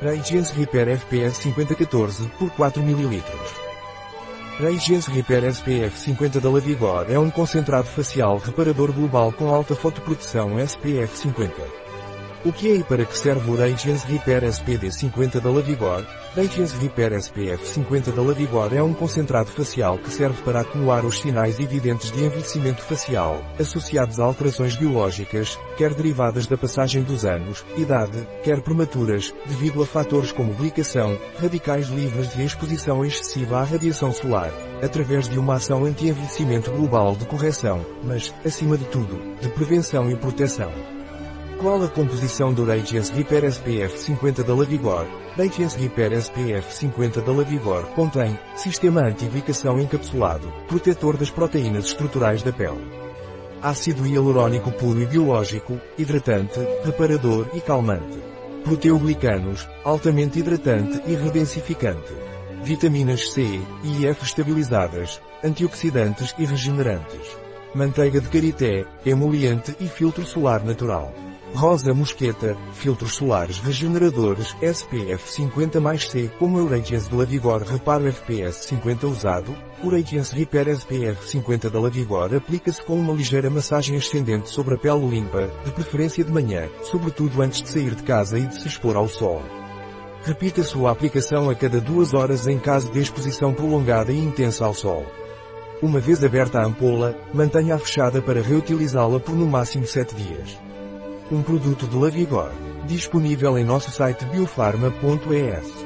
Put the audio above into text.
Radiance Repair FPS 5014 por 4 ml. Radiance Repair SPF 50 da Lavigor é um concentrado facial reparador global com alta fotoproteção SPF 50. O que é e para que serve o Radiance Repair SPD 50 da Lavigor? Radiance Repair SPF 50 da Lavigor é um concentrado facial que serve para atenuar os sinais evidentes de envelhecimento facial, associados a alterações biológicas, quer derivadas da passagem dos anos, idade, quer prematuras, devido a fatores como glicação, radicais livres de exposição excessiva à radiação solar, através de uma ação anti-envelhecimento global de correção, mas, acima de tudo, de prevenção e proteção. Qual a composição do Radiance Repair SPF 50 da Lavigor? Radiance Repair SPF 50 da Lavigor contém sistema anti-glicação encapsulado, protetor das proteínas estruturais da pele. Ácido hialurônico puro e biológico, hidratante, reparador e calmante. Proteoglicanos, altamente hidratante e redensificante. Vitaminas C e F estabilizadas, antioxidantes e regenerantes. Manteiga de karité, emoliente e filtro solar natural. Rosa mosqueta, filtros solares regeneradores SPF 50 mais C como Radiance de Lavigor Reparo FPS 50 usado, Radiance Repair SPF 50 da Lavigor aplica-se com uma ligeira massagem ascendente sobre a pele limpa, de preferência de manhã, sobretudo antes de sair de casa e de se expor ao sol. Repita sua aplicação a cada duas horas em caso de exposição prolongada e intensa ao sol. Uma vez aberta a ampola, mantenha-a fechada para reutilizá-la por no máximo 7 dias. Um produto de Lavigor. Disponível em nosso site biofarma.es.